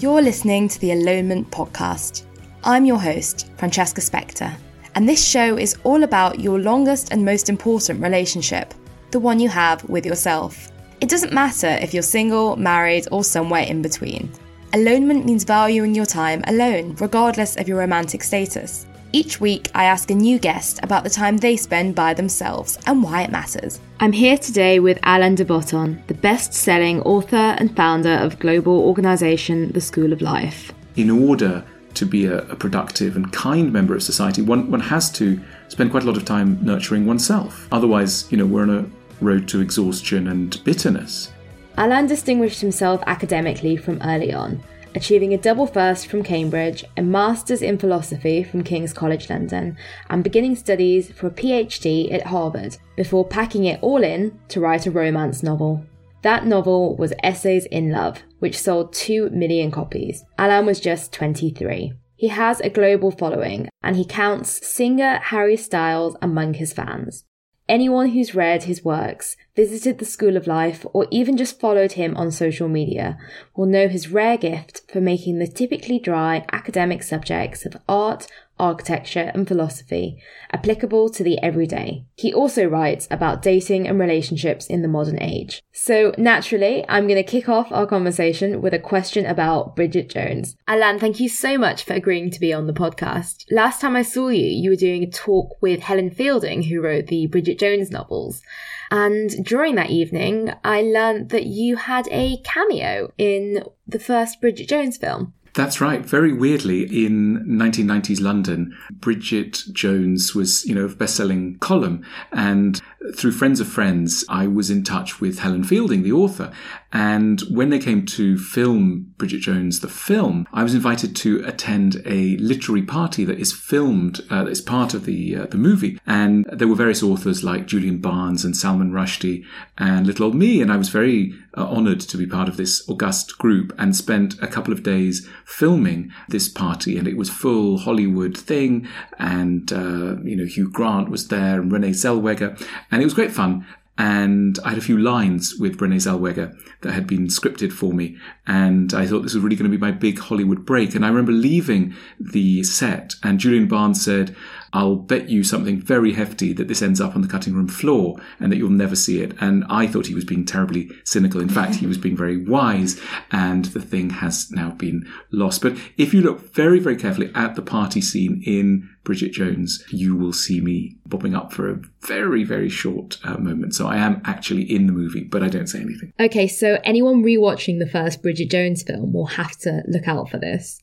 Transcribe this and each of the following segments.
You're listening to the Alonement Podcast. I'm your host, Francesca Spector, and this show is all about your longest and most important relationship, the one you have with yourself. It doesn't matter if you're single, married, or somewhere in between. Alonement means valuing your time alone, regardless of your romantic status. Each week, I ask a new guest about the time they spend by themselves and why it matters. I'm here today with Alan de Botton, the best selling author and founder of global organisation The School of Life. In order to be a, a, productive and kind member of society, one, one has to spend quite a lot of time nurturing oneself. Otherwise, you know, we're on a road to exhaustion and bitterness. Alan distinguished himself academically from early on achieving a double first from Cambridge, a master's in philosophy from King's College London, and beginning studies for a PhD at Harvard before packing it all in to write a romance novel. That novel was Essays in Love, which sold 2 million copies. Alan was just 23. He has a global following, and he counts singer Harry Styles among his fans. Anyone who's read his works, visited the School of Life, or even just followed him on social media will know his rare gift for making the typically dry academic subjects of art, architecture, and philosophy applicable to the everyday. He also writes about dating and relationships in the modern age. So, naturally, I'm going to kick off our conversation with a question about Bridget Jones. Alan, thank you so much for agreeing to be on the podcast. Last time I saw you, you were doing a talk with Helen Fielding, who wrote the Bridget Jones novels. And during that evening, I learned that you had a cameo in the first Bridget Jones film. That's right. Very weirdly, in 1990s London, Bridget Jones was, you know, a best-selling column, and through friends of friends, I was in touch with Helen Fielding, the author. And when they came to film Bridget Jones, the film, I was invited to attend a literary party that is filmed, uh, that is part of the uh, the movie. And there were various authors like Julian Barnes and Salman Rushdie and little old me. And I was very honored to be part of this august group and spent a couple of days filming this party. And it was full Hollywood thing. And, uh, you know, Hugh Grant was there and Renee Zellweger. And it was great fun and I had a few lines with Renee Zellweger that had been scripted for me, and I thought this was really going to be my big Hollywood break. And I remember leaving the set, and Julian Barnes said, I'll bet you something very hefty that this ends up on the cutting room floor and that you'll never see it. And I thought he was being terribly cynical. In fact, he was being very wise and the thing has now been lost. But if you look very, very carefully at the party scene in Bridget Jones, you will see me bobbing up for a very, very short uh, moment. So I am actually in the movie, but I don't say anything. Okay, so anyone rewatching the first Bridget Jones film will have to look out for this.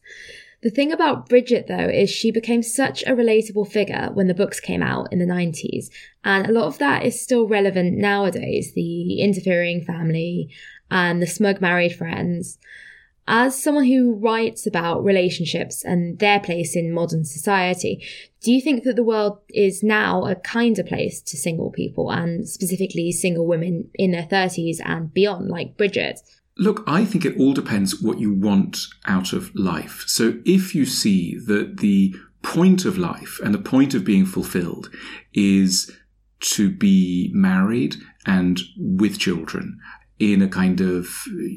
The thing about Bridget, though, is she became such a relatable figure when the books came out in the 90s. And a lot of that is still relevant nowadays the interfering family and the smug married friends. As someone who writes about relationships and their place in modern society, do you think that the world is now a kinder place to single people and specifically single women in their 30s and beyond, like Bridget? Look, I think it all depends what you want out of life. So if you see that the point of life and the point of being fulfilled is to be married and with children in a kind of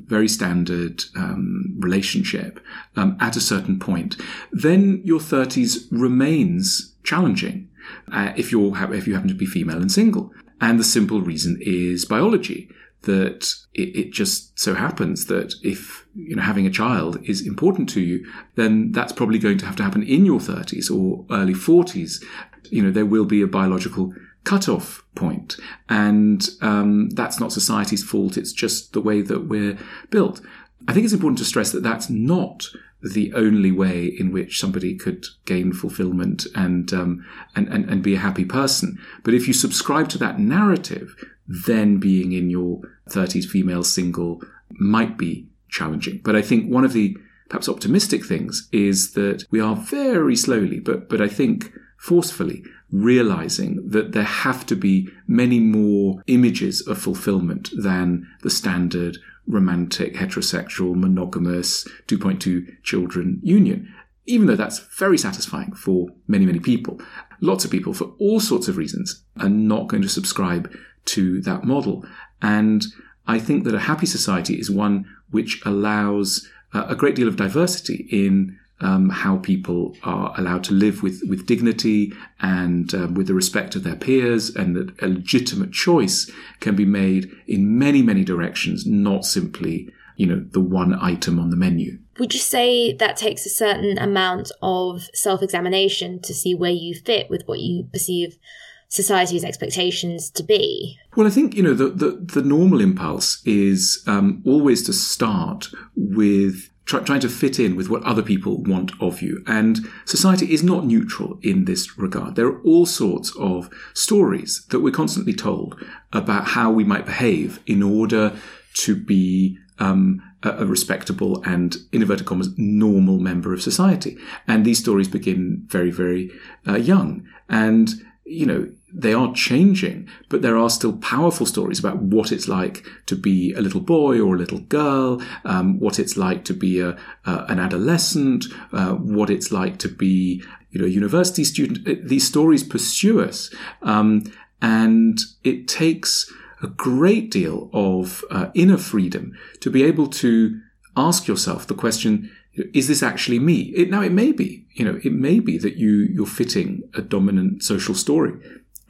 very standard um, relationship um, at a certain point, then your 30s remains challenging uh, if, you're, if you happen to be female and single. And the simple reason is biology that it, it, just so happens that if you know having a child is important to you, then that's probably going to have to happen in your 30s or early 40s. You know, there will be a biological cutoff point, and um, that's not society's fault. It's just the way that we're built. I think it's important to stress that that's not the only way in which somebody could gain fulfillment and, um, and, and, and be a happy person. But if you subscribe to that narrative, then being in your 30s female single might be challenging. But I think one of the perhaps optimistic things is that we are very slowly, but, but I think forcefully realizing that there have to be many more images of fulfillment than the standard romantic, heterosexual, monogamous 2.2 children union. Even though that's very satisfying for many, many people, lots of people, for all sorts of reasons, are not going to subscribe to that model. And I think that a happy society is one which allows uh, a great deal of diversity in um, how people are allowed to live with, with dignity and um, with the respect of their peers, and that a legitimate choice can be made in many, many directions, not simply, you know, the one item on the menu. Would you say that takes a certain amount of self examination to see where you fit with what you perceive society's expectations to be? Well, I think, you know, the, the, the normal impulse is um, always to start with try, trying to fit in with what other people want of you. And society is not neutral in this regard. There are all sorts of stories that we're constantly told about how we might behave in order to be um, a, respectable and, in inverted commas, normal member of society. And these stories begin very, very uh, young. And, you know, they are changing, but there are still powerful stories about what it's like to be a little boy or a little girl, um, what it's like to be a, uh, an adolescent, uh, what it's like to be you know a university student. These stories pursue us, um, and it takes a great deal of uh, inner freedom to be able to ask yourself the question is this actually me? It, now it may be, you know, it may be that you you're fitting a dominant social story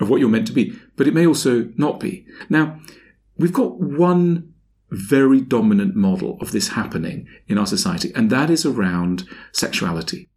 of what you're meant to be, but it may also not be. Now, we've got one very dominant model of this happening in our society, and that is around sexuality.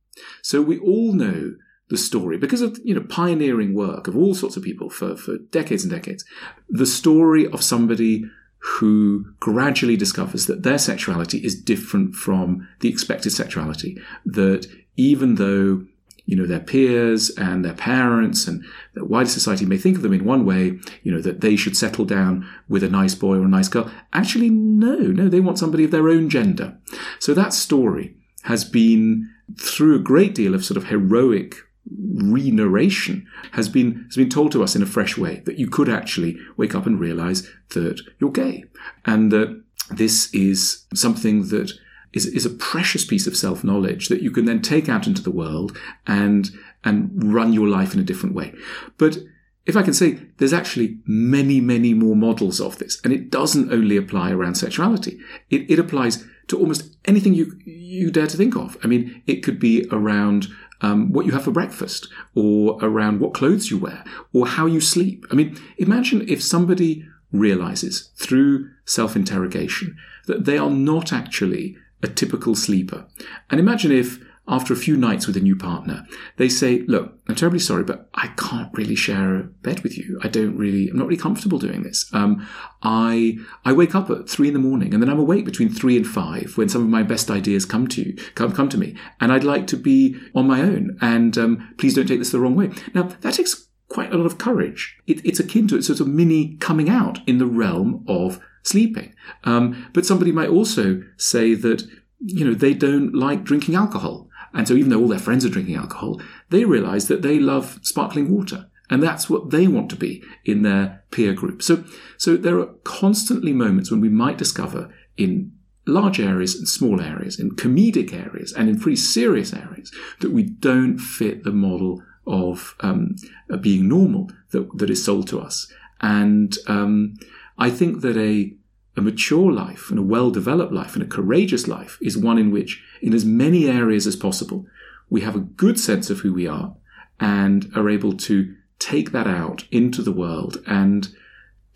So we all know the story because of you know pioneering work of all sorts of people for, for decades and decades. The story of somebody who gradually discovers that their sexuality is different from the expected sexuality. That even though you know, their peers and their parents and the wider society may think of them in one way, you know, that they should settle down with a nice boy or a nice girl. Actually, no, no, they want somebody of their own gender. So that story has been through a great deal of sort of heroic re-narration has been has been told to us in a fresh way that you could actually wake up and realize that you're gay and that this is something that is, is a precious piece of self knowledge that you can then take out into the world and, and run your life in a different way. But if I can say, there's actually many, many more models of this, and it doesn't only apply around sexuality. It, it applies to almost anything you you dare to think of. I mean, it could be around um, what you have for breakfast, or around what clothes you wear, or how you sleep. I mean, imagine if somebody realizes through self interrogation that they are not actually a typical sleeper. And imagine if, after a few nights with a new partner, they say, Look, I'm terribly sorry, but I can't really share a bed with you. I don't really, I'm not really comfortable doing this. Um, I, I wake up at three in the morning and then I'm awake between three and five when some of my best ideas come to you, come, come to me. And I'd like to be on my own. And um, please don't take this the wrong way. Now, that takes quite a lot of courage. It, it's akin to a sort of mini coming out in the realm of sleeping. Um, but somebody might also say that, you know, they don't like drinking alcohol. And so even though all their friends are drinking alcohol, they realize that they love sparkling water. And that's what they want to be in their peer group. So, so there are constantly moments when we might discover in large areas and small areas, in comedic areas and in pretty serious areas, that we don't fit the model of um, being normal that, that is sold to us. And um, I think that a, a mature life and a well developed life and a courageous life is one in which, in as many areas as possible, we have a good sense of who we are and are able to take that out into the world and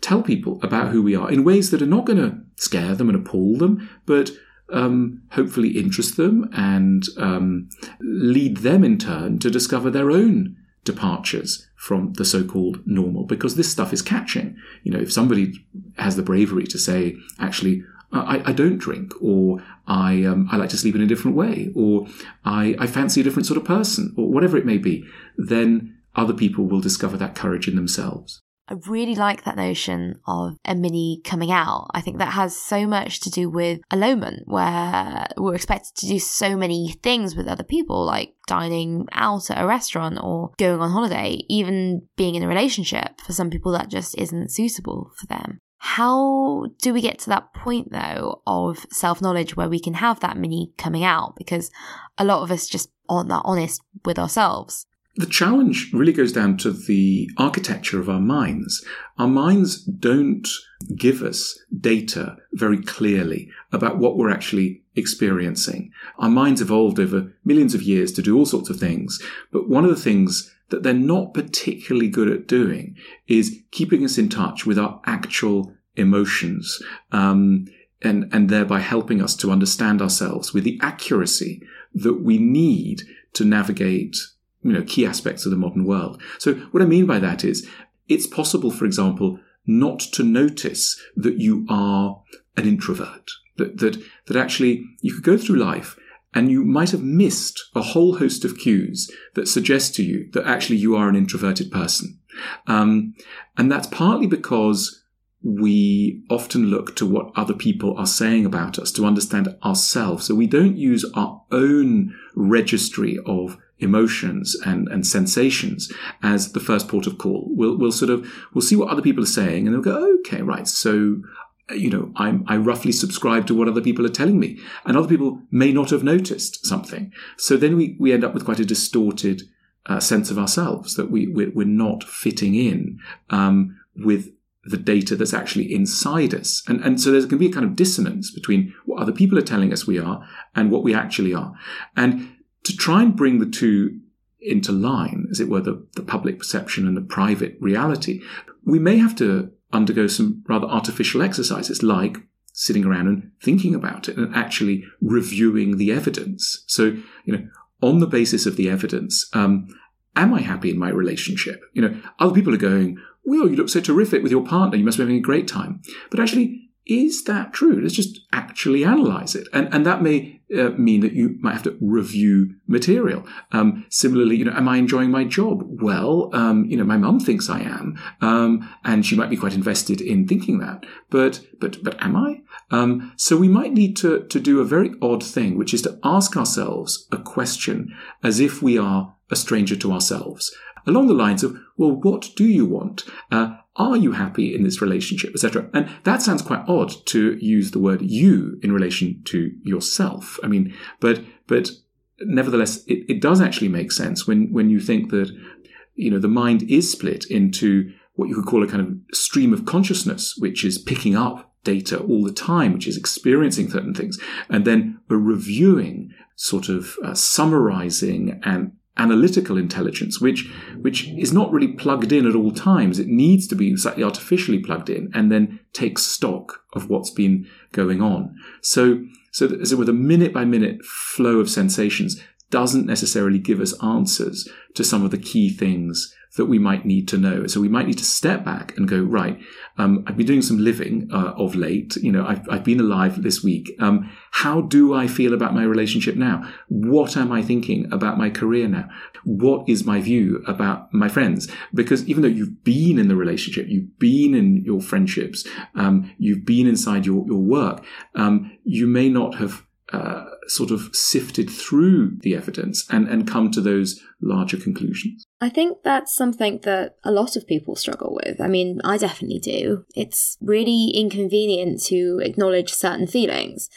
tell people about who we are in ways that are not going to scare them and appall them, but um, hopefully interest them and um, lead them in turn to discover their own departures from the so-called normal because this stuff is catching you know if somebody has the bravery to say actually I, I don't drink, or I um, I like to sleep in a different way, or I, I fancy a different sort of person, or whatever it may be, then other people will discover that courage in themselves. I really like that notion of a mini coming out. I think that has so much to do with alonement, where we're expected to do so many things with other people, like dining out at a restaurant or going on holiday, even being in a relationship. For some people, that just isn't suitable for them. How do we get to that point, though, of self knowledge where we can have that mini coming out? Because a lot of us just aren't that honest with ourselves. The challenge really goes down to the architecture of our minds. Our minds don't give us data very clearly about what we're actually experiencing. Our minds evolved over millions of years to do all sorts of things, but one of the things that they're not particularly good at doing is keeping us in touch with our actual emotions, um, and, and thereby helping us to understand ourselves with the accuracy that we need to navigate you know, key aspects of the modern world. So what I mean by that is it's possible, for example, not to notice that you are an introvert, that, that, that actually you could go through life and you might have missed a whole host of cues that suggest to you that actually you are an introverted person. Um, and that's partly because we often look to what other people are saying about us to understand ourselves. So we don't use our own registry of emotions and, and sensations as the first port of call. We'll, we'll sort of, we'll see what other people are saying and they'll go, okay, right. So, you know, I'm, I roughly subscribe to what other people are telling me and other people may not have noticed something. So then we, we end up with quite a distorted uh, sense of ourselves that we, we're, we're not fitting in, um, with the data that's actually inside us. And, and so there's going to be a kind of dissonance between what other people are telling us we are and what we actually are. And to try and bring the two into line, as it were, the, the public perception and the private reality, we may have to undergo some rather artificial exercises like sitting around and thinking about it and actually reviewing the evidence. So, you know, on the basis of the evidence, um, am I happy in my relationship? You know, other people are going, well, you look so terrific with your partner. You must be having a great time. But actually, is that true? Let's just actually analyze it. And, and that may uh, mean that you might have to review material. Um, similarly, you know, am I enjoying my job? Well, um, you know, my mum thinks I am, um, and she might be quite invested in thinking that. But, but, but am I? Um, so we might need to, to do a very odd thing, which is to ask ourselves a question as if we are a stranger to ourselves along the lines of, well, what do you want? Uh, are you happy in this relationship, etc.? And that sounds quite odd to use the word you in relation to yourself. I mean, but but nevertheless, it, it does actually make sense when when you think that you know the mind is split into what you could call a kind of stream of consciousness, which is picking up data all the time, which is experiencing certain things, and then a reviewing, sort of uh, summarizing and analytical intelligence, which which is not really plugged in at all times. It needs to be slightly artificially plugged in and then take stock of what's been going on. So so, so with a minute by minute flow of sensations doesn't necessarily give us answers to some of the key things that we might need to know. So we might need to step back and go, right, um, I've been doing some living uh, of late. You know, I've, I've been alive this week. Um, how do I feel about my relationship now? What am I thinking about my career now? What is my view about my friends? Because even though you've been in the relationship, you've been in your friendships, um, you've been inside your, your work, um, you may not have uh, sort of sifted through the evidence and, and come to those larger conclusions. I think that's something that a lot of people struggle with. I mean, I definitely do. It's really inconvenient to acknowledge certain feelings.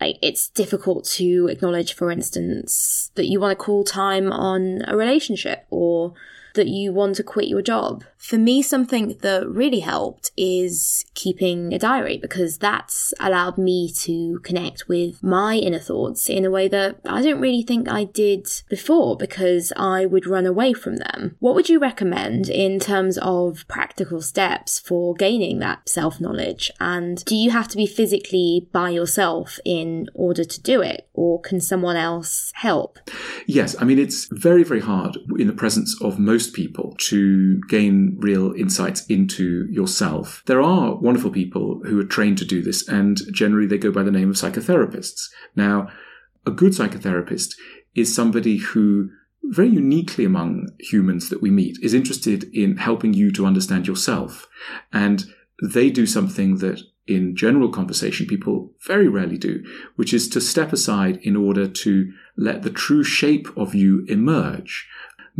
It's difficult to acknowledge, for instance, that you want to call time on a relationship or that you want to quit your job? For me, something that really helped is keeping a diary because that's allowed me to connect with my inner thoughts in a way that I don't really think I did before because I would run away from them. What would you recommend in terms of practical steps for gaining that self knowledge? And do you have to be physically by yourself in order to do it, or can someone else help? Yes, I mean, it's very, very hard in the presence of most people to gain real insights into yourself. There are wonderful people who are trained to do this, and generally they go by the name of psychotherapists. Now, a good psychotherapist is somebody who very uniquely among humans that we meet is interested in helping you to understand yourself. And they do something that in general conversation people very rarely do, which is to step aside in order to let the true shape of you emerge.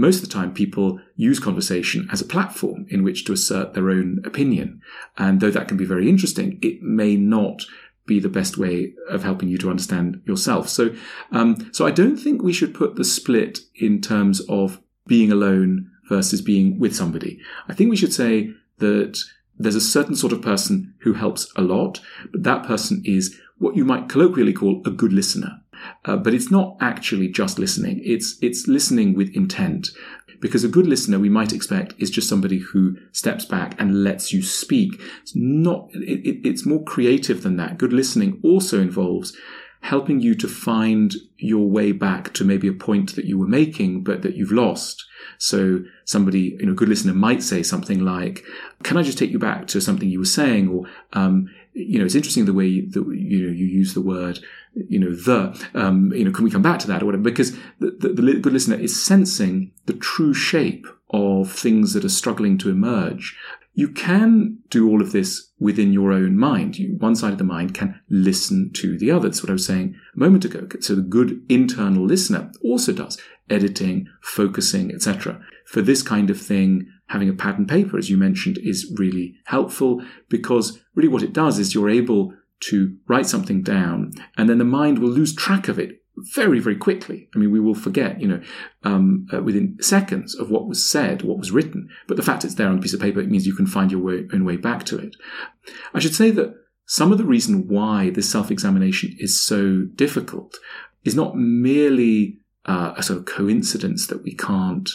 Most of the time, people use conversation as a platform in which to assert their own opinion. And though that can be very interesting, it may not be the best way of helping you to understand yourself. So, um, so I don't think we should put the split in terms of being alone versus being with somebody. I think we should say that there's a certain sort of person who helps a lot, but that person is what you might colloquially call a good listener. Uh, but it's not actually just listening. It's, it's listening with intent. Because a good listener, we might expect, is just somebody who steps back and lets you speak. It's not, it, it, it's more creative than that. Good listening also involves helping you to find your way back to maybe a point that you were making, but that you've lost. So somebody, you know, a good listener might say something like, can I just take you back to something you were saying? Or, um, you know, it's interesting the way that, you know, you use the word, you know, the, um, you know, can we come back to that or whatever? Because the, the, the good listener is sensing the true shape of things that are struggling to emerge you can do all of this within your own mind. You, one side of the mind can listen to the other. That's what I was saying a moment ago. So the good internal listener also does editing, focusing, etc. For this kind of thing, having a pad and paper, as you mentioned, is really helpful because really what it does is you're able to write something down and then the mind will lose track of it very, very quickly. I mean, we will forget, you know, um, uh, within seconds of what was said, what was written. But the fact it's there on a piece of paper, it means you can find your way, own way back to it. I should say that some of the reason why this self-examination is so difficult is not merely uh, a sort of coincidence that we can't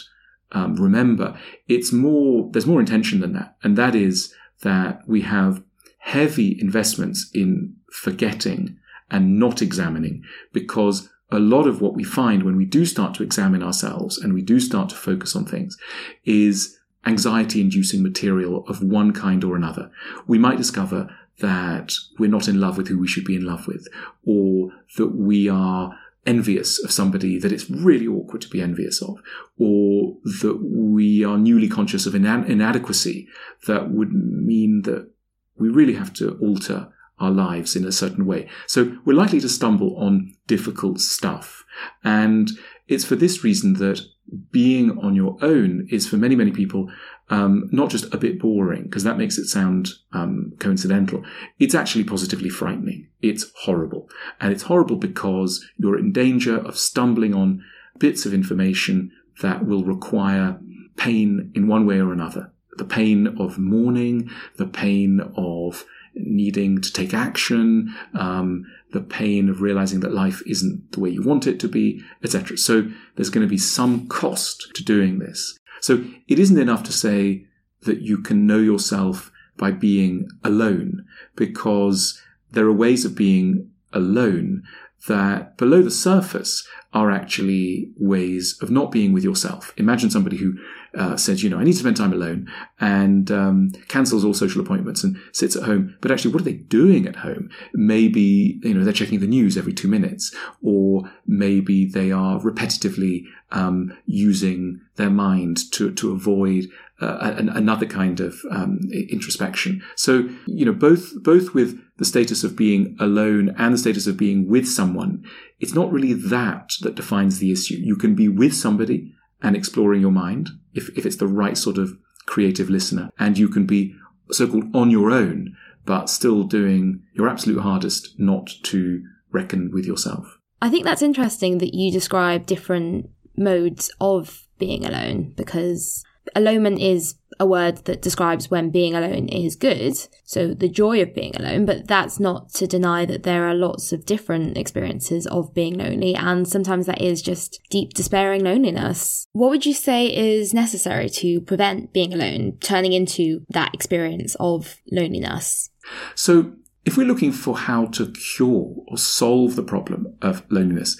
um, remember. It's more, there's more intention than that. And that is that we have heavy investments in forgetting and not examining because a lot of what we find when we do start to examine ourselves and we do start to focus on things is anxiety inducing material of one kind or another. We might discover that we're not in love with who we should be in love with, or that we are envious of somebody that it's really awkward to be envious of, or that we are newly conscious of inadequacy that would mean that we really have to alter our lives in a certain way. So we're likely to stumble on difficult stuff. And it's for this reason that being on your own is for many, many people um, not just a bit boring, because that makes it sound um, coincidental. It's actually positively frightening. It's horrible. And it's horrible because you're in danger of stumbling on bits of information that will require pain in one way or another. The pain of mourning, the pain of needing to take action, um, the pain of realizing that life isn't the way you want it to be, etc. So there's going to be some cost to doing this. So it isn't enough to say that you can know yourself by being alone, because there are ways of being alone that below the surface are actually ways of not being with yourself. Imagine somebody who uh, says, you know, I need to spend time alone and um, cancels all social appointments and sits at home. But actually, what are they doing at home? Maybe, you know, they're checking the news every two minutes, or maybe they are repetitively um, using their mind to, to avoid uh, an, another kind of um, introspection. So, you know, both, both with the status of being alone and the status of being with someone, it's not really that that defines the issue. You can be with somebody and exploring your mind if, if it's the right sort of creative listener. And you can be so called on your own, but still doing your absolute hardest not to reckon with yourself. I think that's interesting that you describe different modes of being alone because alonement is a word that describes when being alone is good. So the joy of being alone, but that's not to deny that there are lots of different experiences of being lonely. And sometimes that is just deep despairing loneliness. What would you say is necessary to prevent being alone turning into that experience of loneliness? So if we're looking for how to cure or solve the problem of loneliness,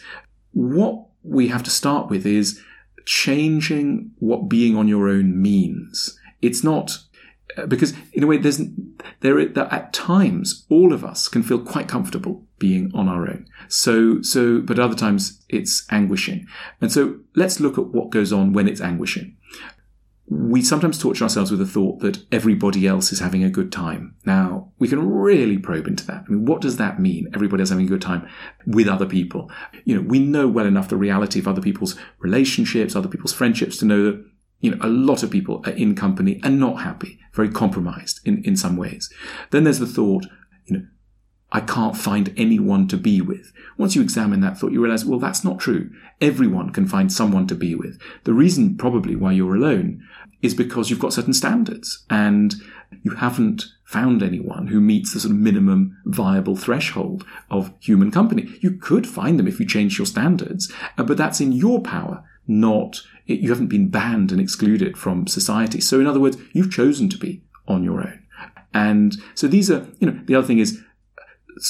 what we have to start with is changing what being on your own means. It's not uh, because in a way there's there at times all of us can feel quite comfortable being on our own so so but other times it's anguishing and so let's look at what goes on when it's anguishing we sometimes torture ourselves with the thought that everybody else is having a good time. Now, we can really probe into that. I mean, what does that mean? Everybody else having a good time with other people. You know, we know well enough the reality of other people's relationships, other people's friendships to know that, you know, a lot of people are in company and not happy, very compromised in, in some ways. Then there's the thought, you know, I can't find anyone to be with. Once you examine that thought, you realize, well, that's not true. Everyone can find someone to be with. The reason probably why you're alone is because you've got certain standards and you haven't found anyone who meets the sort of minimum viable threshold of human company. You could find them if you change your standards, uh, but that's in your power, not, you haven't been banned and excluded from society. So in other words, you've chosen to be on your own. And so these are, you know, the other thing is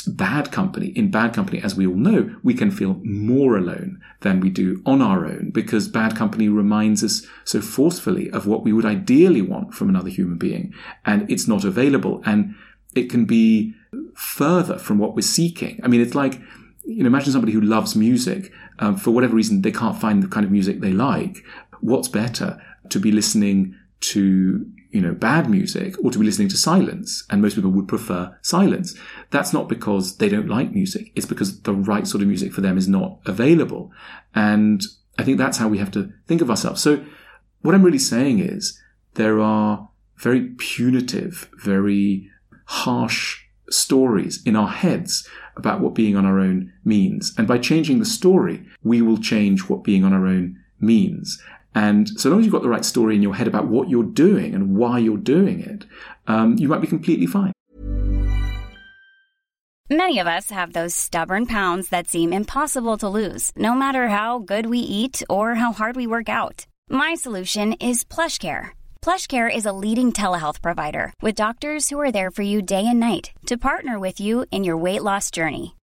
bad company, in bad company, as we all know, we can feel more alone than we do on our own because bad company reminds us so forcefully of what we would ideally want from another human being. And it's not available. And it can be further from what we're seeking. I mean, it's like, you know, imagine somebody who loves music. Um, for whatever reason, they can't find the kind of music they like. What's better to be listening to you know, bad music or to be listening to silence. And most people would prefer silence. That's not because they don't like music. It's because the right sort of music for them is not available. And I think that's how we have to think of ourselves. So what I'm really saying is there are very punitive, very harsh stories in our heads about what being on our own means. And by changing the story, we will change what being on our own means. And so long as you've got the right story in your head about what you're doing and why you're doing it, um, you might be completely fine. Many of us have those stubborn pounds that seem impossible to lose, no matter how good we eat or how hard we work out. My solution is PlushCare. PlushCare is a leading telehealth provider with doctors who are there for you day and night to partner with you in your weight loss journey.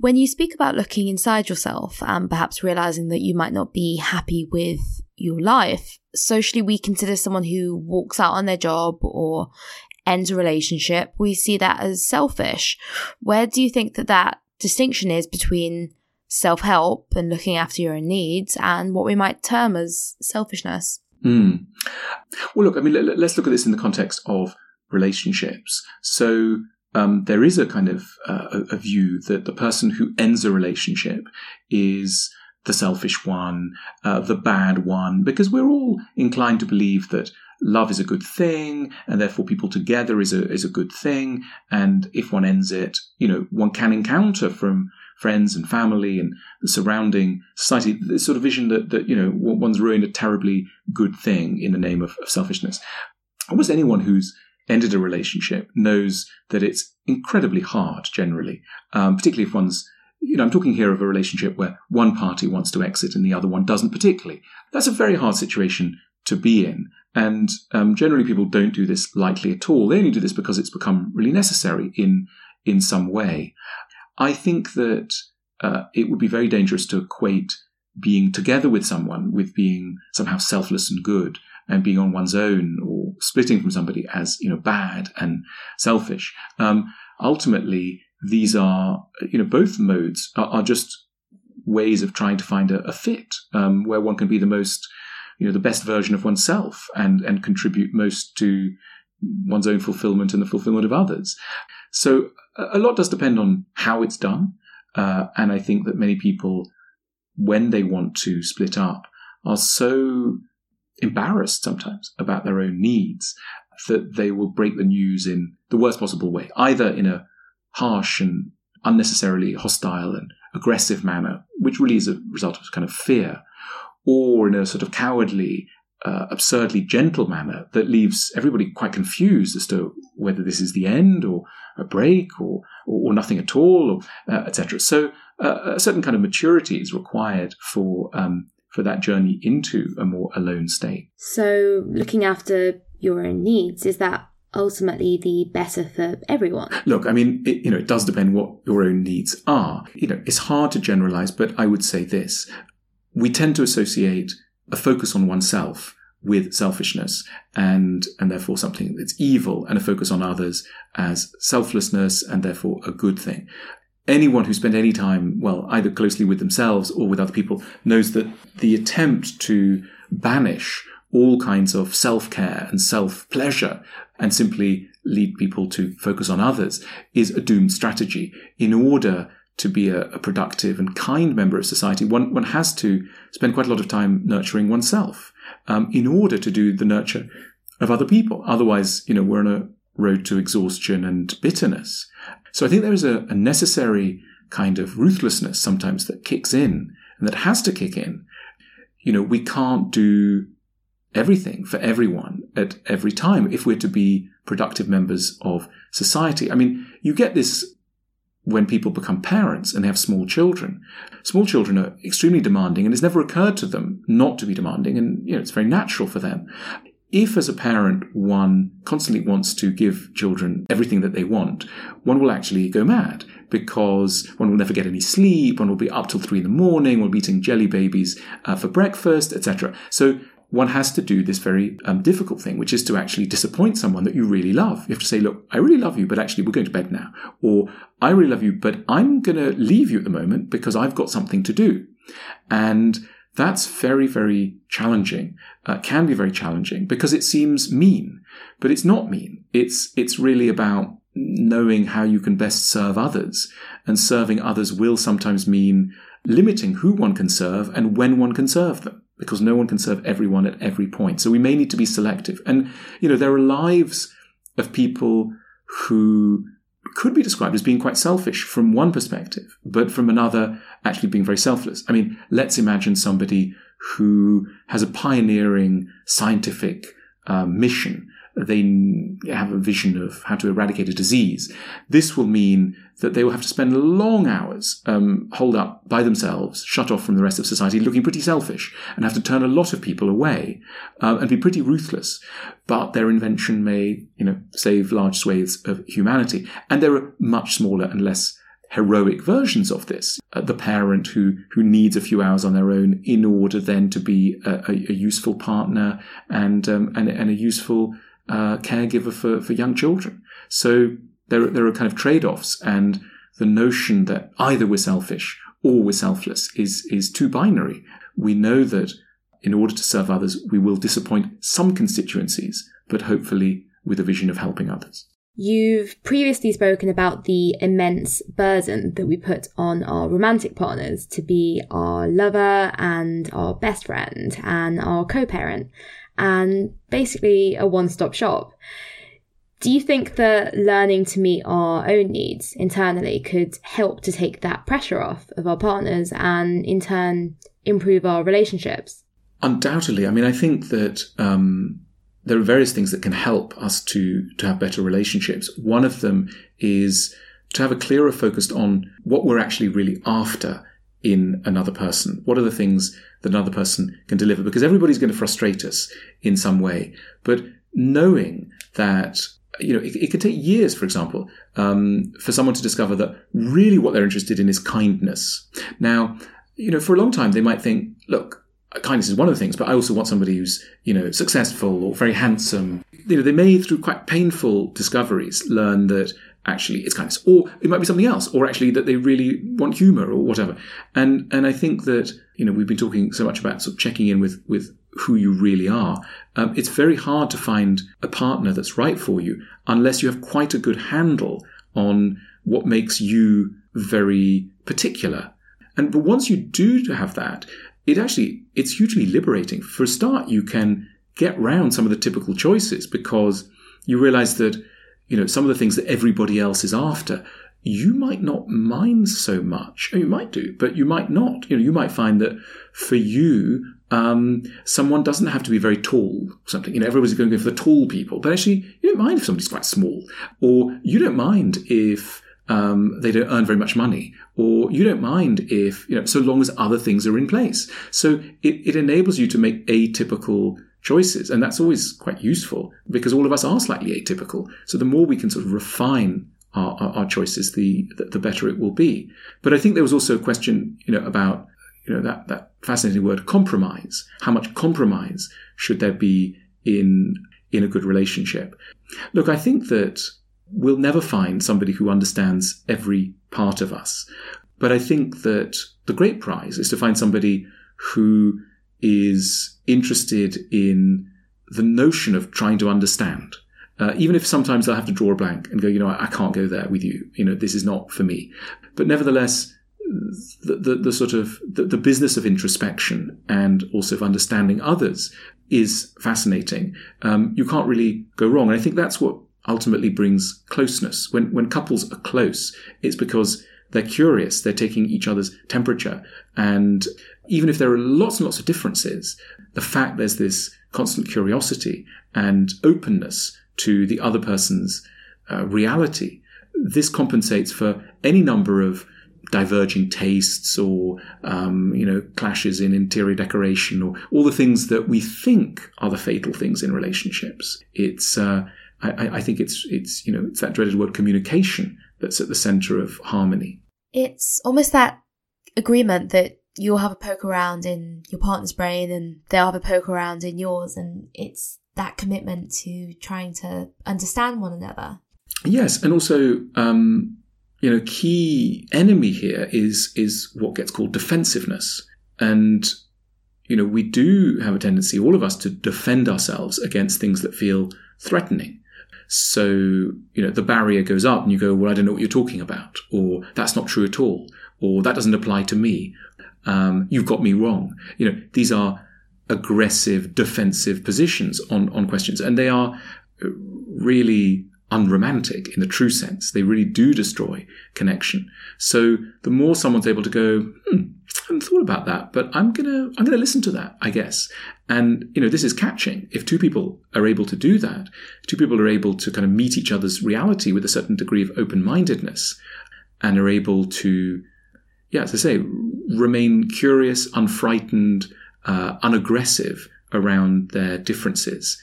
When you speak about looking inside yourself and perhaps realizing that you might not be happy with your life, socially we consider someone who walks out on their job or ends a relationship, we see that as selfish. Where do you think that that distinction is between self help and looking after your own needs and what we might term as selfishness? Mm. Well, look, I mean, let, us look at this in the context of relationships. So um, there is a kind of uh, a view that the person who ends a relationship is the selfish one, uh, the bad one, because we're all inclined to believe that love is a good thing, and therefore people together is a is a good thing. And if one ends it, you know, one can encounter from friends and family and the surrounding society this sort of vision that that you know one's ruined a terribly good thing in the name of, of selfishness. Almost anyone who's ended a relationship knows that it's incredibly hard generally, um, particularly if one's you know, I'm talking here of a relationship where one party wants to exit and the other one doesn't particularly. That's a very hard situation to be in. And um, generally, people don't do this lightly at all. They only do this because it's become really necessary in in some way. I think that uh, it would be very dangerous to equate being together with someone with being somehow selfless and good, and being on one's own or splitting from somebody as you know bad and selfish. Um, ultimately, these are you know both modes are, are just ways of trying to find a, a fit um, where one can be the most you know the best version of oneself and and contribute most to one's own fulfillment and the fulfillment of others. So a lot does depend on how it's done, uh, and I think that many people, when they want to split up, are so embarrassed sometimes about their own needs that they will break the news in the worst possible way, either in a harsh and unnecessarily hostile and aggressive manner, which really is a result of kind of fear, or in a sort of cowardly, uh, absurdly gentle manner that leaves everybody quite confused as to whether this is the end or a break or or, or nothing at all, uh, etc. So uh, a certain kind of maturity is required for um, for that journey into a more alone state. So looking after your own needs is that ultimately the better for everyone? Look, I mean, it, you know, it does depend what your own needs are. You know, it's hard to generalize, but I would say this: we tend to associate a focus on oneself with selfishness and and therefore something that's evil and a focus on others as selflessness and therefore a good thing anyone who spent any time well either closely with themselves or with other people knows that the attempt to banish all kinds of self-care and self-pleasure and simply lead people to focus on others is a doomed strategy in order to be a, a, productive and kind member of society, one, one has to spend quite a lot of time nurturing oneself um, in order to do the nurture of other people. Otherwise, you know, we're on a road to exhaustion and bitterness. So I think there is a, a necessary kind of ruthlessness sometimes that kicks in and that has to kick in. You know, we can't do everything for everyone at every time if we're to be productive members of society. I mean, you get this when people become parents and they have small children. Small children are extremely demanding and it's never occurred to them not to be demanding and you know it's very natural for them. If as a parent one constantly wants to give children everything that they want, one will actually go mad because one will never get any sleep, one will be up till three in the morning, one will be eating jelly babies uh, for breakfast, etc. So one has to do this very um, difficult thing, which is to actually disappoint someone that you really love. You have to say, look, I really love you, but actually we're going to bed now. Or I really love you, but I'm going to leave you at the moment because I've got something to do. And that's very, very challenging. Uh, can be very challenging because it seems mean, but it's not mean. It's, it's really about knowing how you can best serve others. And serving others will sometimes mean limiting who one can serve and when one can serve them because no one can serve everyone at every point. So we may need to be selective. And, you know, there are lives of people who could be described as being quite selfish from one perspective, but from another, actually being very selfless. I mean, let's imagine somebody who has a pioneering scientific uh, mission they have a vision of how to eradicate a disease. This will mean that they will have to spend long hours um, holed up by themselves, shut off from the rest of society, looking pretty selfish, and have to turn a lot of people away uh, and be pretty ruthless. But their invention may, you know, save large swathes of humanity. And there are much smaller and less heroic versions of this. Uh, the parent who who needs a few hours on their own in order then to be a, a, a useful partner and um, and, and a useful uh, caregiver for, for young children. So there, there are kind of trade offs, and the notion that either we're selfish or we're selfless is, is too binary. We know that in order to serve others, we will disappoint some constituencies, but hopefully with a vision of helping others. You've previously spoken about the immense burden that we put on our romantic partners to be our lover and our best friend and our co parent, and basically a one stop shop. Do you think that learning to meet our own needs internally could help to take that pressure off of our partners and in turn improve our relationships? Undoubtedly. I mean, I think that um, there are various things that can help us to, to have better relationships. One of them is to have a clearer focus on what we're actually really after in another person. What are the things that another person can deliver? Because everybody's going to frustrate us in some way. But knowing that you know, it, it could take years, for example, um, for someone to discover that really what they're interested in is kindness. Now, you know, for a long time they might think, look, kindness is one of the things, but I also want somebody who's, you know, successful or very handsome. You know, they may, through quite painful discoveries, learn that actually it's kindness, or it might be something else, or actually that they really want humor or whatever. And and I think that you know we've been talking so much about sort of checking in with with who you really are. Um, it's very hard to find a partner that's right for you unless you have quite a good handle on what makes you very particular. And but once you do have that, it actually it's hugely liberating. For a start, you can get round some of the typical choices because you realize that you know some of the things that everybody else is after you might not mind so much. You might do, but you might not. You know, you might find that for you, um, someone doesn't have to be very tall. Something you know, everybody's going to go for the tall people, but actually, you don't mind if somebody's quite small, or you don't mind if um, they don't earn very much money, or you don't mind if you know, so long as other things are in place. So it, it enables you to make atypical choices, and that's always quite useful because all of us are slightly atypical. So the more we can sort of refine our, our, our choices, the, the the better it will be. But I think there was also a question, you know, about you know, that, that fascinating word compromise. How much compromise should there be in, in a good relationship? Look, I think that we'll never find somebody who understands every part of us. But I think that the great prize is to find somebody who is interested in the notion of trying to understand. Uh, even if sometimes they'll have to draw a blank and go, you know, I, I can't go there with you. You know, this is not for me. But nevertheless, the, the, the sort of the, the, business of introspection and also of understanding others is fascinating. Um, you can't really go wrong. And I think that's what ultimately brings closeness. When, when couples are close, it's because they're curious, they're taking each other's temperature. And even if there are lots and lots of differences, the fact there's this constant curiosity and openness to the other person's uh, reality, this compensates for any number of diverging tastes or um, you know clashes in interior decoration or all the things that we think are the fatal things in relationships. It's uh, I, I, think it's it's you know it's that dreaded word communication that's at the center of harmony. It's almost that agreement that you'll have a poke around in your partner's brain and they'll have a poke around in yours, and it's that commitment to trying to understand one another. Yes, and also um, you know, key enemy here is is what gets called defensiveness. And you know, we do have a tendency, all of us, to defend ourselves against things that feel threatening. So, you know, the barrier goes up and you go, well, I don't know what you're talking about, or that's not true at all, or that doesn't apply to me. Um, you've got me wrong. You know, these are aggressive, defensive positions on, on questions, and they are really unromantic in the true sense. They really do destroy connection. So the more someone's able to go, hmm, I haven't thought about that, but I'm gonna I'm gonna listen to that, I guess. And you know, this is catching. If two people are able to do that, two people are able to kind of meet each other's reality with a certain degree of open-mindedness, and are able to, yeah, as I say, remain curious, unfrightened, uh, unaggressive around their differences.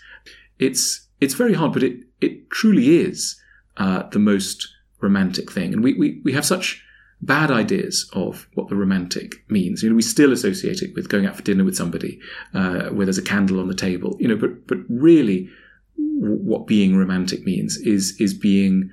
It's it's very hard, but it it truly is uh, the most romantic thing. And we, we, we have such bad ideas of what the romantic means. You know, we still associate it with going out for dinner with somebody uh, where there's a candle on the table. You know, but but really, what being romantic means is is being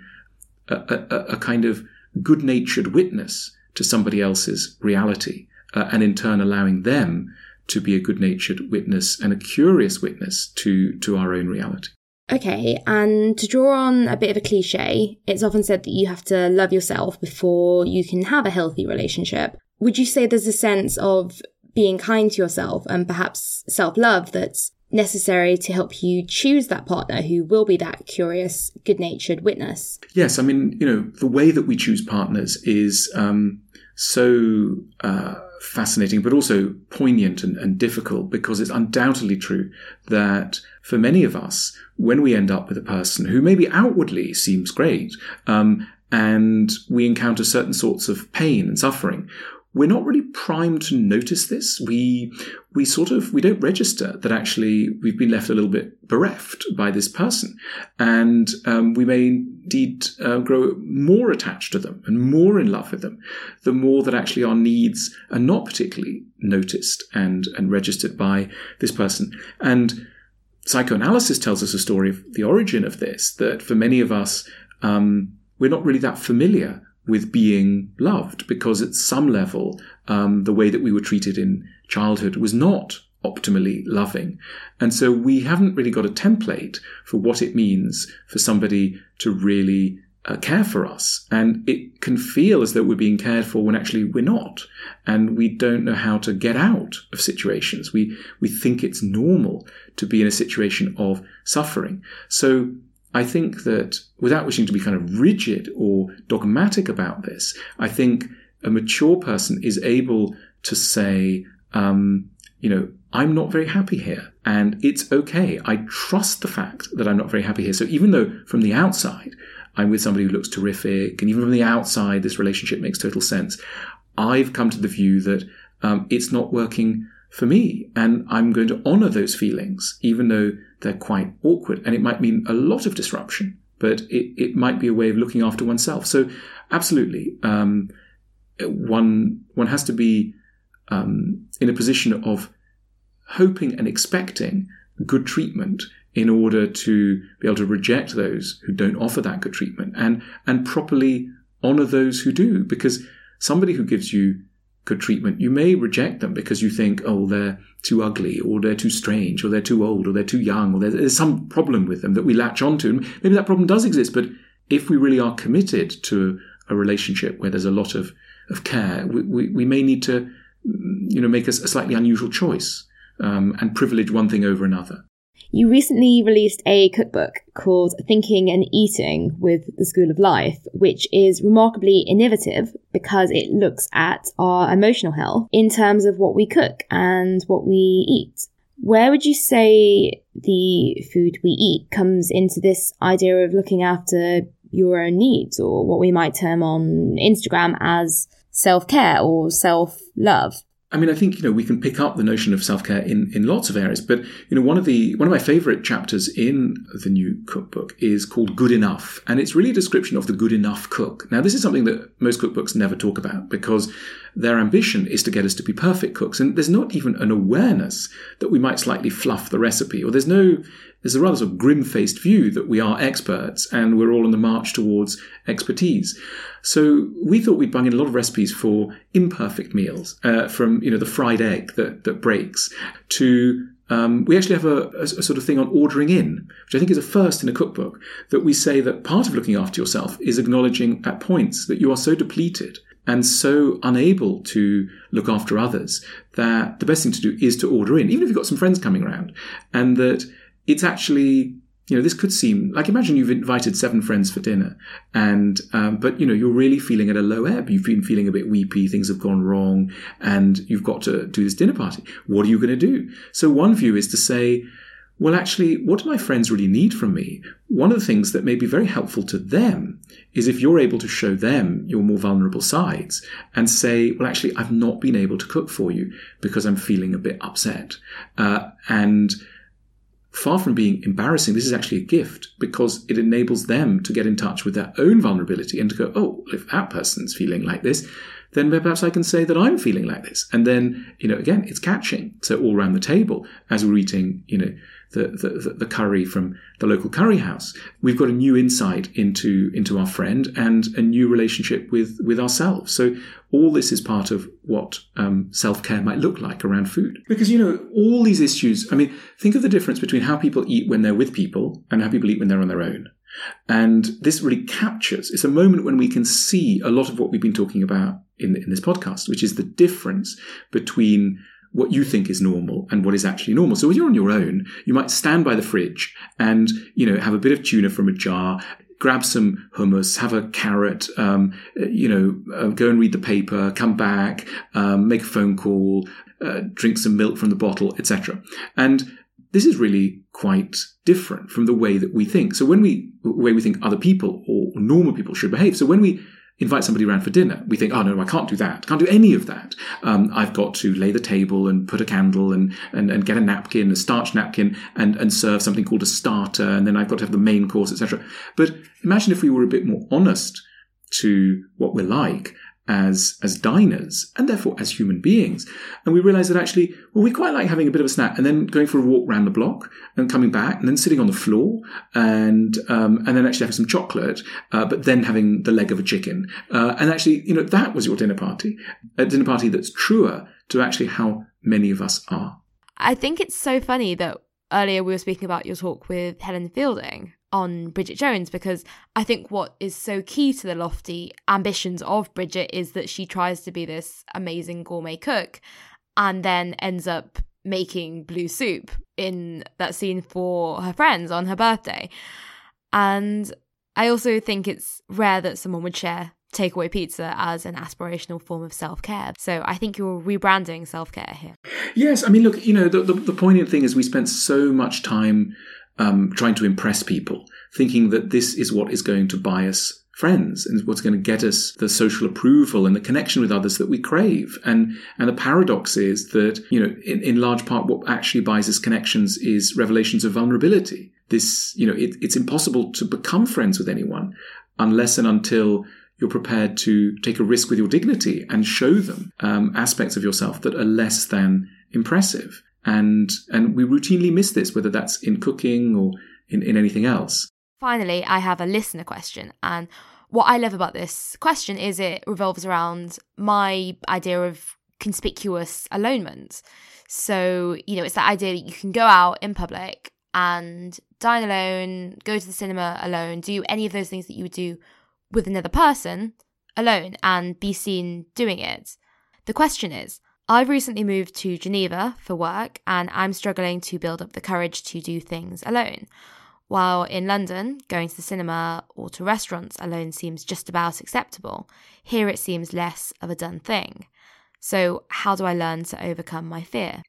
a, a, a kind of good-natured witness to somebody else's reality, uh, and in turn allowing them to be a good natured witness and a curious witness to, to our own reality. Okay, and to draw on a bit of a cliche, it's often said that you have to love yourself before you can have a healthy relationship. Would you say there's a sense of being kind to yourself and perhaps self love that's necessary to help you choose that partner who will be that curious, good natured witness? Yes, I mean, you know, the way that we choose partners is um, so uh, fascinating, but also poignant and, and difficult because it's undoubtedly true that for many of us, when we end up with a person who maybe outwardly seems great, um, and we encounter certain sorts of pain and suffering, we're not really primed to notice this. We we sort of we don't register that actually we've been left a little bit bereft by this person, and um, we may indeed uh, grow more attached to them and more in love with them, the more that actually our needs are not particularly noticed and and registered by this person. And psychoanalysis tells us a story of the origin of this. That for many of us, um, we're not really that familiar with being loved because at some level um, the way that we were treated in childhood was not optimally loving. And so we haven't really got a template for what it means for somebody to really uh, care for us. And it can feel as though we're being cared for when actually we're not. And we don't know how to get out of situations. We we think it's normal to be in a situation of suffering. So I think that without wishing to be kind of rigid or dogmatic about this, I think a mature person is able to say, um, you know, I'm not very happy here and it's okay. I trust the fact that I'm not very happy here. So even though from the outside, I'm with somebody who looks terrific and even from the outside, this relationship makes total sense. I've come to the view that um, it's not working for me. And I'm going to honor those feelings, even though they're quite awkward. And it might mean a lot of disruption, but it, it might be a way of looking after oneself. So, absolutely, um, one, one has to be um, in a position of hoping and expecting good treatment in order to be able to reject those who don't offer that good treatment and, and properly honor those who do. Because somebody who gives you good treatment, you may reject them because you think, oh, they're too ugly, or they're too strange, or they're too old, or they're too young, or there's some problem with them that we latch onto. And maybe that problem does exist, but if we really are committed to a relationship where there's a lot of, of care, we, we, we may need to, you know, make a, a slightly unusual choice um, and privilege one thing over another. You recently released a cookbook called Thinking and Eating with the School of Life, which is remarkably innovative because it looks at our emotional health in terms of what we cook and what we eat. Where would you say the food we eat comes into this idea of looking after your own needs, or what we might term on Instagram as self care or self love? I mean, I think you know we can pick up the notion of self care in, in lots of areas, but you know one of the one of my favorite chapters in the new cookbook is called "Good Enough," and it's really a description of the good enough cook. Now, this is something that most cookbooks never talk about because their ambition is to get us to be perfect cooks, and there's not even an awareness that we might slightly fluff the recipe, or there's no there's a rather sort of grim-faced view that we are experts and we're all on the march towards expertise. So we thought we'd bung in a lot of recipes for imperfect meals, uh, from you know the fried egg that that breaks to um, we actually have a, a, a, sort of thing on ordering in, which I think is a first in a cookbook, that we say that part of looking after yourself is acknowledging at points that you are so depleted and so unable to look after others that the best thing to do is to order in, even if you've got some friends coming around, and that it's actually you know this could seem like imagine you've invited seven friends for dinner and um, but you know you're really feeling at a low ebb. You've been feeling a bit weepy things have gone wrong and you've got to do this dinner party. What are you going to do? So one view is to say well actually what do my friends really need from me? One of the things that may be very helpful to them is if you're able to show them your more vulnerable sides and say well actually i've not been able to cook for you because i'm feeling a bit upset. Uh, and far from being embarrassing, this is actually a gift because it enables them to get in touch with their own vulnerability and to go, oh, if that person's feeling like this, then perhaps I can say that I'm feeling like this. And then, you know, again, it's catching. So all around the table, as we're eating, you know, the, the, the curry from the local curry house, we've got a new insight into, into our friend and a new relationship with, with ourselves. So all this is part of what um, self care might look like around food. Because, you know, all these issues, I mean, think of the difference between how people eat when they're with people and how people eat when they're on their own. And this really captures, it's a moment when we can see a lot of what we've been talking about in, in this podcast, which is the difference between what you think is normal and what is actually normal. So when you're on your own, you might stand by the fridge and, you know, have a bit of tuna from a jar, grab some hummus, have a carrot, um, you know, uh, go and read the paper, come back, um, make a phone call, uh, drink some milk from the bottle, etc. And this is really quite different from the way that we think. So when we, way we think other people or normal people should behave. So when we invite somebody around for dinner, we think, oh no, I can't do that. Can't do any of that. Um, I've got to lay the table and put a candle and, and, and get a napkin, a starch napkin, and, and serve something called a starter, and then I've got to have the main course, etc. But imagine if we were a bit more honest to what we're like as as diners and therefore as human beings. And we realize that actually well we quite like having a bit of a snack and then going for a walk around the block and coming back and then sitting on the floor and um, and then actually having some chocolate uh, but then having the leg of a chicken. Uh, and actually you know that was your dinner party a dinner party that's truer to actually how many of us are. I think it's so funny that earlier we were speaking about your talk with helen fielding on Bridget Jones because I think what is so key to the lofty ambitions of Bridget is that she tries to be this amazing gourmet cook and then ends up making blue soup in that scene for her friends on her birthday. And I also think it's rare that someone would share takeaway pizza as an aspirational form of self care. So I think you're rebranding self care here. Yes, I mean, look, you know, the, the, the poignant thing is we spent so much time um, trying to impress people, thinking that this is what is going to buy us friends and what's going to get us the social approval and the connection with others that we crave. And and the paradox is that, you know, in, in large part what actually buys us connections is revelations of vulnerability. This, you know, it, it's impossible to become friends with anyone unless and until you're prepared to take a risk with your dignity and show them um, aspects of yourself that are less than impressive and and we routinely miss this whether that's in cooking or in, in anything else. Finally i have a listener question and what i love about this question is it revolves around my idea of conspicuous alonement. So you know it's that idea that you can go out in public and dine alone go to the cinema alone do any of those things that you would do with another person alone and be seen doing it. The question is I've recently moved to Geneva for work and I'm struggling to build up the courage to do things alone. While in London, going to the cinema or to restaurants alone seems just about acceptable, here it seems less of a done thing. So, how do I learn to overcome my fear?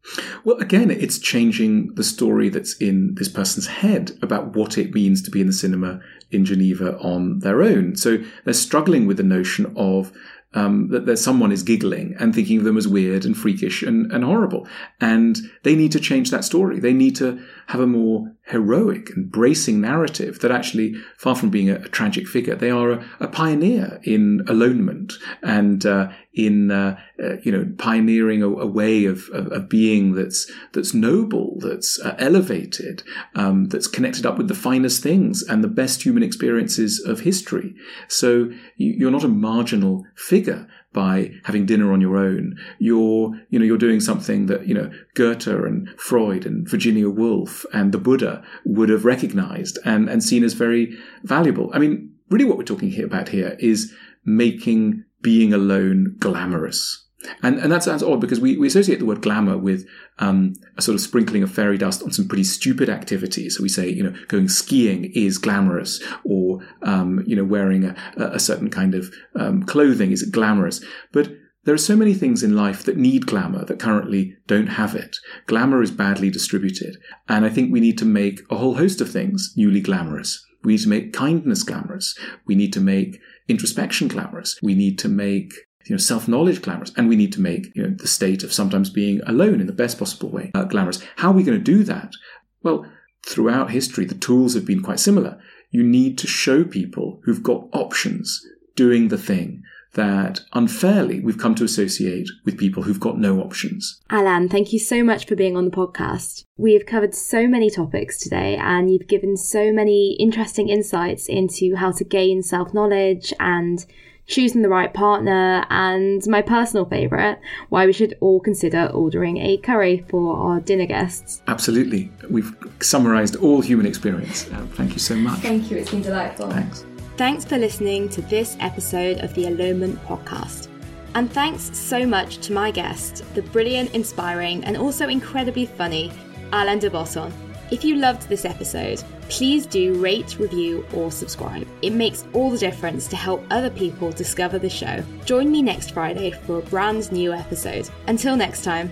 Well, again, it's changing the story that's in this person's head about what it means to be in the cinema in Geneva on their own. So, they're struggling with the notion of um, that, that someone is giggling and thinking of them as weird and freakish and, and horrible. And they need to change that story. They need to have a more heroic and bracing narrative that actually, far from being a, a tragic figure, they are a, a pioneer in alonement and uh, in uh, uh, you know pioneering a, a way of, of, of, being that's that's noble, that's uh, elevated, um, that's connected up with the finest things and the best human experiences of history. So you're not a marginal figure by having dinner on your own. You're, you know, you're doing something that, you know, Goethe and Freud and Virginia Woolf and the Buddha would have recognized and, and seen as very valuable. I mean, really what we're talking here about here is making being alone glamorous. And, and that sounds odd because we, we associate the word glamour with um, a sort of sprinkling of fairy dust on some pretty stupid activities. So we say, you know, going skiing is glamorous, or um, you know, wearing a, a certain kind of um, clothing is glamorous. But there are so many things in life that need glamour that currently don't have it. Glamour is badly distributed, and I think we need to make a whole host of things newly glamorous. We need to make kindness glamorous. We need to make introspection glamorous. We need to make you know, self-knowledge glamorous, and we need to make you know the state of sometimes being alone in the best possible way uh, glamorous. How are we going to do that? Well, throughout history, the tools have been quite similar. You need to show people who've got options doing the thing that unfairly we've come to associate with people who've got no options. Alain, thank you so much for being on the podcast. We have covered so many topics today, and you've given so many interesting insights into how to gain self knowledge and choosing the right partner, and my personal favourite, why we should all consider ordering a curry for our dinner guests. Absolutely. We've summarised all human experience. Uh, thank you so much. Thank you. It's been delightful. Thanks. Thanks for listening to this episode of the Alonement Podcast. And thanks so much to my guest, the brilliant, inspiring, and also incredibly funny Alain de Botton. If you loved this episode, please do rate, review, or subscribe. It makes all the difference to help other people discover the show. Join me next Friday for a brand new episode. Until next time.